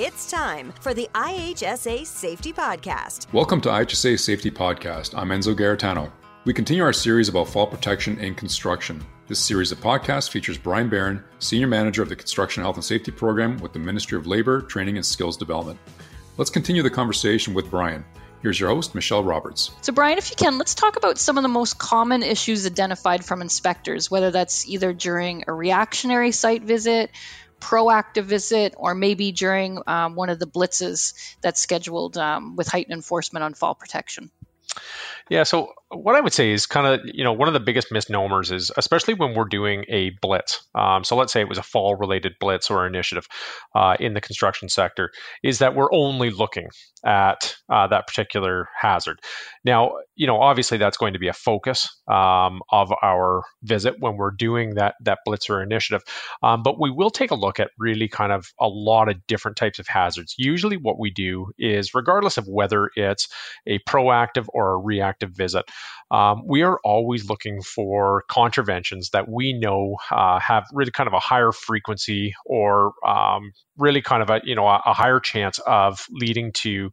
It's time for the IHSA Safety Podcast. Welcome to IHSA Safety Podcast. I'm Enzo Garritano. We continue our series about fall protection in construction. This series of podcasts features Brian Barron, Senior Manager of the Construction Health and Safety Program with the Ministry of Labor, Training and Skills Development. Let's continue the conversation with Brian. Here's your host, Michelle Roberts. So, Brian, if you can, let's talk about some of the most common issues identified from inspectors, whether that's either during a reactionary site visit, proactive visit or maybe during um, one of the blitzes that's scheduled um, with heightened enforcement on fall protection? Yeah, so what I would say is kind of, you know, one of the biggest misnomers is, especially when we're doing a blitz. Um, so let's say it was a fall related blitz or initiative uh, in the construction sector, is that we're only looking at uh, that particular hazard. Now, you know, obviously that's going to be a focus um, of our visit when we're doing that that blitzer initiative, um, but we will take a look at really kind of a lot of different types of hazards. Usually, what we do is, regardless of whether it's a proactive or a reactive visit, um, we are always looking for contraventions that we know uh, have really kind of a higher frequency or um, really kind of a you know a, a higher chance of leading to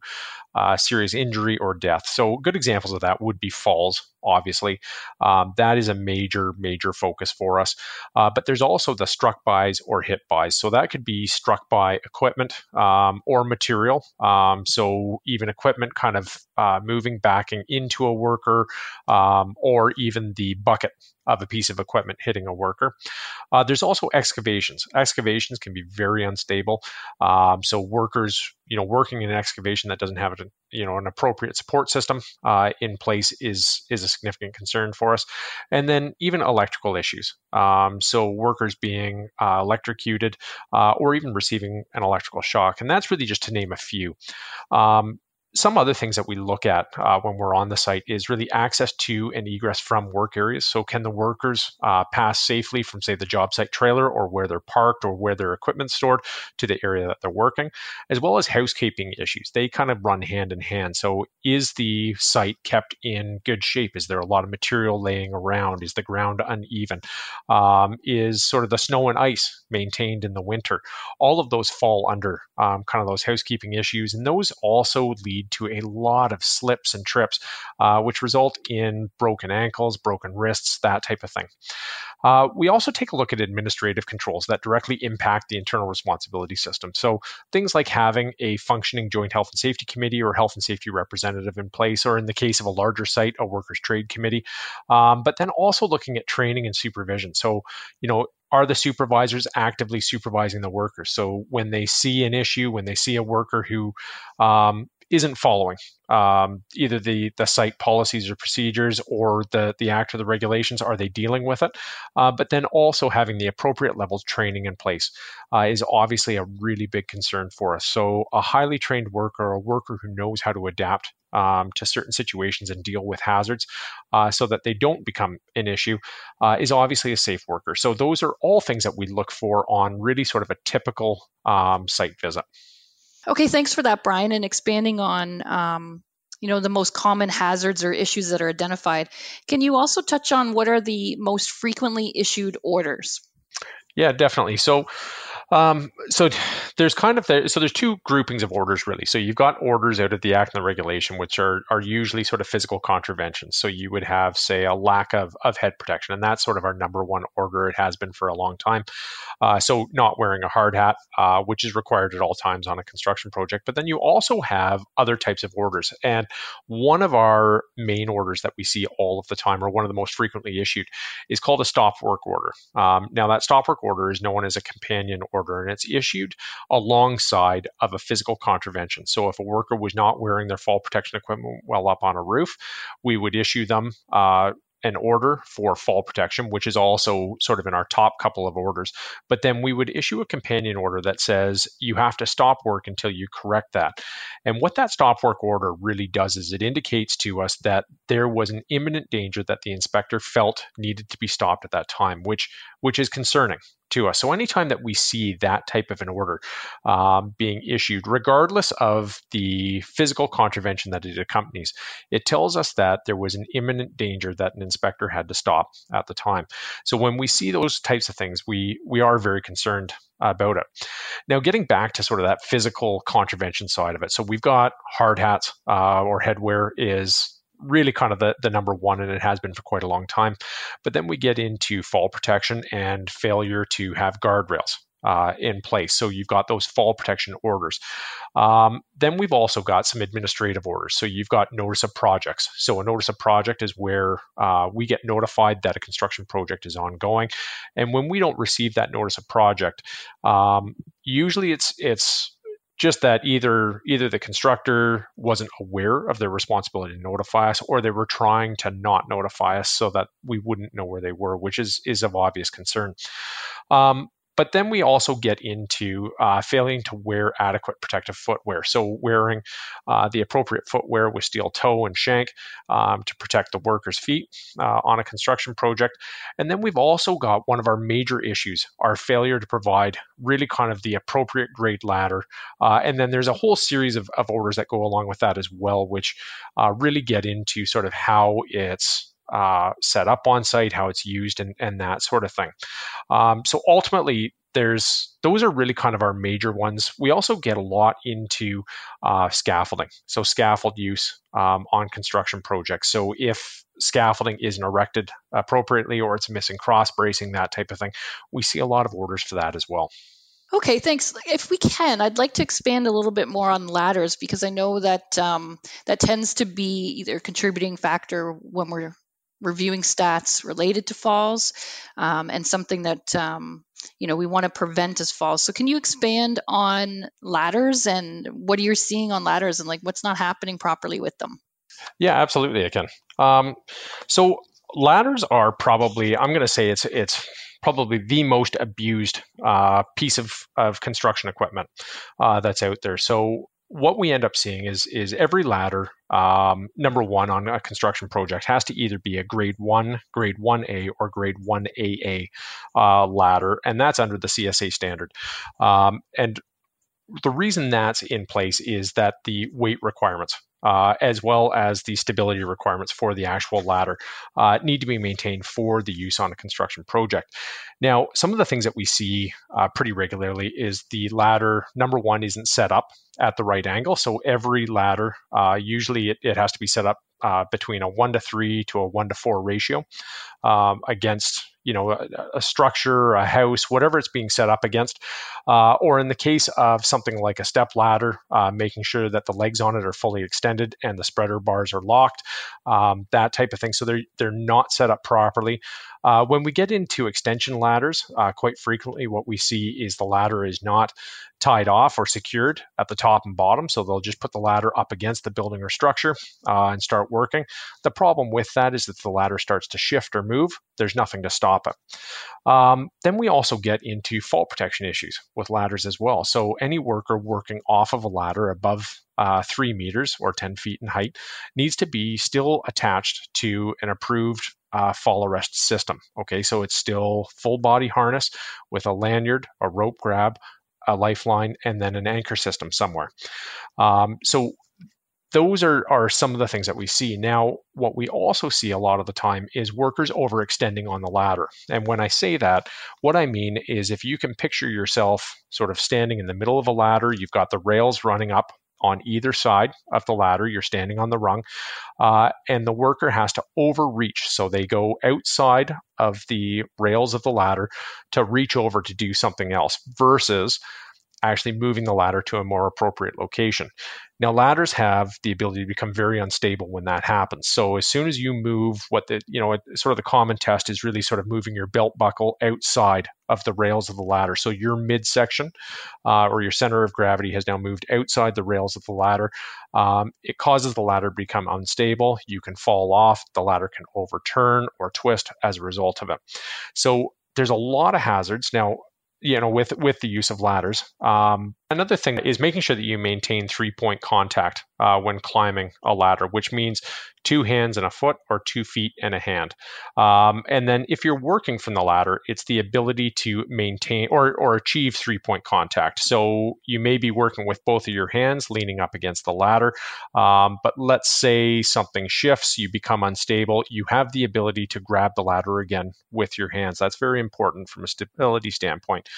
uh, serious injury or death. So, good examples of that would be falls, obviously. Um, that is a major, major focus for us. Uh, but there's also the struck bys or hit bys. So, that could be struck by equipment um, or material. Um, so, even equipment kind of uh, moving, backing into a worker, um, or even the bucket of a piece of equipment hitting a worker. Uh, there's also excavations. Excavations can be very unstable. Um, so workers, you know, working in an excavation that doesn't have a, you know an appropriate support system uh, in place is is a significant concern for us. And then even electrical issues. Um, so workers being uh, electrocuted uh, or even receiving an electrical shock, and that's really just to name a few. Um, some other things that we look at uh, when we're on the site is really access to and egress from work areas. So, can the workers uh, pass safely from, say, the job site trailer or where they're parked or where their equipment's stored to the area that they're working, as well as housekeeping issues? They kind of run hand in hand. So, is the site kept in good shape? Is there a lot of material laying around? Is the ground uneven? Um, is sort of the snow and ice maintained in the winter? All of those fall under um, kind of those housekeeping issues, and those also lead lead to a lot of slips and trips, uh, which result in broken ankles, broken wrists, that type of thing. Uh, we also take a look at administrative controls that directly impact the internal responsibility system. So things like having a functioning joint health and safety committee or health and safety representative in place, or in the case of a larger site, a workers' trade committee. Um, but then also looking at training and supervision. So, you know, are the supervisors actively supervising the workers? So when they see an issue, when they see a worker who um, isn't following um, either the the site policies or procedures or the the act or the regulations. Are they dealing with it? Uh, but then also having the appropriate levels training in place uh, is obviously a really big concern for us. So a highly trained worker, a worker who knows how to adapt um, to certain situations and deal with hazards uh, so that they don't become an issue uh, is obviously a safe worker. So those are all things that we look for on really sort of a typical um, site visit. Okay, thanks for that, Brian. And expanding on, um, you know, the most common hazards or issues that are identified, can you also touch on what are the most frequently issued orders? Yeah, definitely. So, um, so there's kind of the, so there's two groupings of orders really. So you've got orders out of the act and the regulation, which are are usually sort of physical contraventions. So you would have say a lack of of head protection, and that's sort of our number one order. It has been for a long time. Uh, so not wearing a hard hat, uh, which is required at all times on a construction project. But then you also have other types of orders, and one of our main orders that we see all of the time, or one of the most frequently issued, is called a stop work order. Um, now that stop work order is known as a companion order, and it's issued alongside of a physical contravention. So if a worker was not wearing their fall protection equipment while up on a roof, we would issue them uh, an order for fall protection, which is also sort of in our top couple of orders. But then we would issue a companion order that says you have to stop work until you correct that. And what that stop work order really does is it indicates to us that there was an imminent danger that the inspector felt needed to be stopped at that time, which which is concerning. To us. So anytime that we see that type of an order um, being issued, regardless of the physical contravention that it accompanies, it tells us that there was an imminent danger that an inspector had to stop at the time. So when we see those types of things, we we are very concerned about it. Now, getting back to sort of that physical contravention side of it, so we've got hard hats uh, or headwear is really kind of the, the number one, and it has been for quite a long time. But then we get into fall protection and failure to have guardrails. Uh, in place. So you've got those fall protection orders. Um, then we've also got some administrative orders. So you've got notice of projects. So a notice of project is where uh, we get notified that a construction project is ongoing, and when we don't receive that notice of project, um, usually it's it's just that either either the constructor wasn't aware of their responsibility to notify us or they were trying to not notify us so that we wouldn't know where they were which is is of obvious concern. Um, but then we also get into uh, failing to wear adequate protective footwear. So, wearing uh, the appropriate footwear with steel toe and shank um, to protect the worker's feet uh, on a construction project. And then we've also got one of our major issues our failure to provide really kind of the appropriate grade ladder. Uh, and then there's a whole series of, of, orders that go along with that as well, which uh, really get into sort of how it's uh, set up on site, how it's used, and, and that sort of thing. Um, so ultimately, there's those are really kind of our major ones. We also get a lot into uh, scaffolding, so scaffold use um, on construction projects. So if scaffolding isn't erected appropriately or it's missing cross bracing, that type of thing, we see a lot of orders for that as well. Okay, thanks. If we can, I'd like to expand a little bit more on ladders because I know that um, that tends to be either contributing factor when we're reviewing stats related to falls um, and something that um, you know we want to prevent as falls. So can you expand on ladders and what are you seeing on ladders and like what's not happening properly with them? Yeah absolutely i can. Um, so ladders are probably i'm going to say it's it's probably the most abused uh, piece of, of construction equipment uh, that's out there. So what we end up seeing is is every ladder um, number one on a construction project has to either be a grade one, grade one A, or grade one AA uh, ladder, and that's under the CSA standard. Um, and the reason that's in place is that the weight requirements uh, as well as the stability requirements for the actual ladder uh, need to be maintained for the use on a construction project. Now, some of the things that we see uh, pretty regularly is the ladder, number one, isn't set up at the right angle. So every ladder, uh, usually it, it, has to be set up uh, between a one to three to a one to four ratio um, against you know a, a, structure a house whatever it's being set up against uh, or in the case of something like a step ladder uh, making sure that the legs on it are fully extended and the spreader bars are locked um, that type of thing. So they're they're not set up properly uh, when we get into extension ladders uh, quite frequently what we see is the ladder is not tied off or secured at the top and bottom so they'll just put the ladder up against the building or structure uh, and start working the problem with that is that the ladder starts to shift or move there's nothing to stop it. Um, then we also get into fall protection issues with ladders as well. So any worker working off of a ladder above uh, three meters or 10 feet in height needs to be still attached to an approved uh, fall arrest system. Okay, so it's still full body harness with a lanyard, a rope grab, a lifeline, and then an anchor system somewhere. Um, so those are, are some of the things that we see. Now, what we also see a lot of the time is workers overextending on the ladder. And when I say that, what I mean is if you can picture yourself sort of standing in the middle of a ladder, you've got the rails running up on either side of the ladder, you're standing on the rung, uh, and the worker has to overreach. So they go outside of the rails of the ladder to reach over to do something else versus actually moving the ladder to a more appropriate location. Now, ladders have the ability to become very unstable when that happens. So, as soon as you move what the, you know, sort of the common test is really sort of moving your belt buckle outside of the rails of the ladder. So, your midsection uh, or your center of gravity has now moved outside the rails of the ladder. Um, it causes the ladder to become unstable. You can fall off. The ladder can overturn or twist as a result of it. So, there's a lot of hazards. Now, you know with with the use of ladders. Um, Another thing is making sure that you maintain three point contact uh, when climbing a ladder, which means two hands and a foot or two feet and a hand. Um, and then if you're working from the ladder, it's the ability to maintain or, or achieve three point contact. So you may be working with both of your hands leaning up against the ladder. Um, but let's say something shifts, you become unstable, you have the ability to grab the ladder again with your hands. That's very important from a stability standpoint.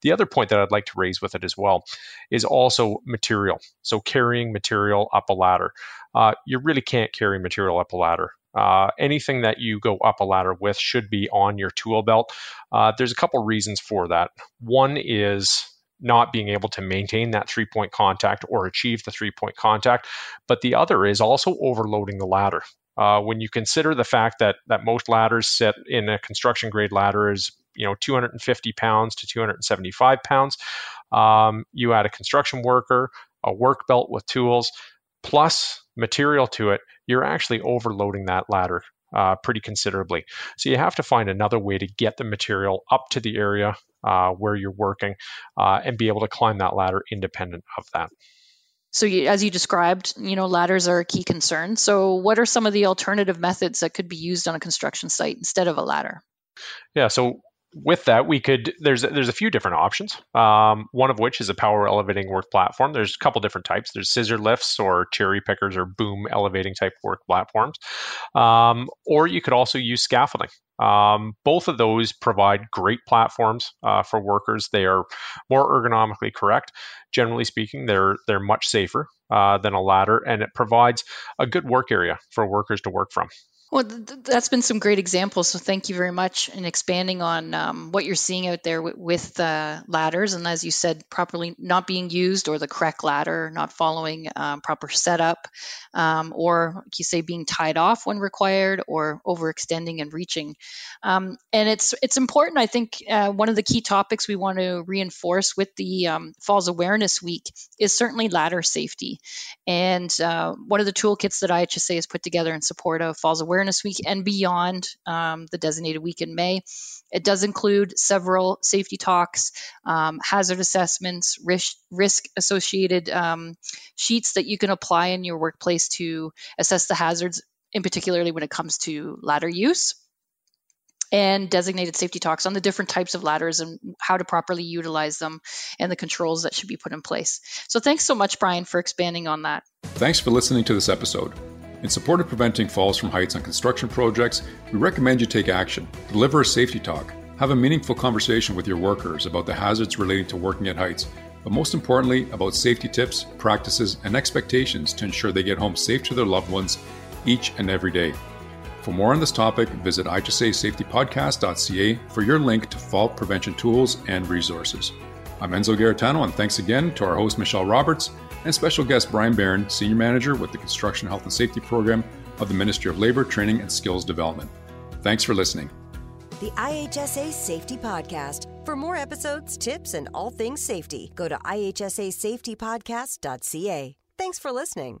The other point that I'd like to raise with it as well is also material. So carrying material up a ladder. Uh, you really can't carry material up a ladder. Uh, anything that you go up a ladder with should be on your tool belt. Uh, there's a couple reasons for that. One is not being able to maintain that three point contact or achieve the three point contact, but the other is also overloading the ladder. Uh, when you consider the fact that that most ladders sit in a construction grade ladder is you know 250 pounds to 275 pounds, um, you add a construction worker, a work belt with tools, plus material to it, you're actually overloading that ladder uh, pretty considerably. So you have to find another way to get the material up to the area uh, where you're working uh, and be able to climb that ladder independent of that. So, you, as you described, you know, ladders are a key concern. So, what are some of the alternative methods that could be used on a construction site instead of a ladder? Yeah, so with that, we could there's there's a few different options. Um, one of which is a power elevating work platform. There's a couple different types. There's scissor lifts or cherry pickers or boom elevating type work platforms. Um, or you could also use scaffolding. Um, both of those provide great platforms uh, for workers. They are more ergonomically correct. Generally speaking, they're they're much safer uh, than a ladder, and it provides a good work area for workers to work from. Well, th- that's been some great examples. So thank you very much in expanding on um, what you're seeing out there w- with uh, ladders. And as you said, properly not being used or the correct ladder, not following um, proper setup, um, or like you say, being tied off when required or overextending and reaching. Um, and it's it's important. I think uh, one of the key topics we want to reinforce with the um, Falls Awareness Week is certainly ladder safety. And uh, one of the toolkits that IHSA has put together in support of Falls Awareness Awareness Week and beyond um, the designated week in May. It does include several safety talks, um, hazard assessments, risk, risk associated um, sheets that you can apply in your workplace to assess the hazards, in particularly when it comes to ladder use and designated safety talks on the different types of ladders and how to properly utilize them and the controls that should be put in place. So, thanks so much, Brian, for expanding on that. Thanks for listening to this episode. In support of preventing falls from heights on construction projects, we recommend you take action, deliver a safety talk, have a meaningful conversation with your workers about the hazards relating to working at heights, but most importantly, about safety tips, practices, and expectations to ensure they get home safe to their loved ones each and every day. For more on this topic, visit ihsasafetypodcast.ca for your link to fall prevention tools and resources. I'm Enzo Garritano, and thanks again to our host, Michelle Roberts, and special guest Brian Barron, Senior Manager with the Construction Health and Safety Program of the Ministry of Labor, Training and Skills Development. Thanks for listening. The IHSA Safety Podcast. For more episodes, tips, and all things safety, go to ihsasafetypodcast.ca. Thanks for listening.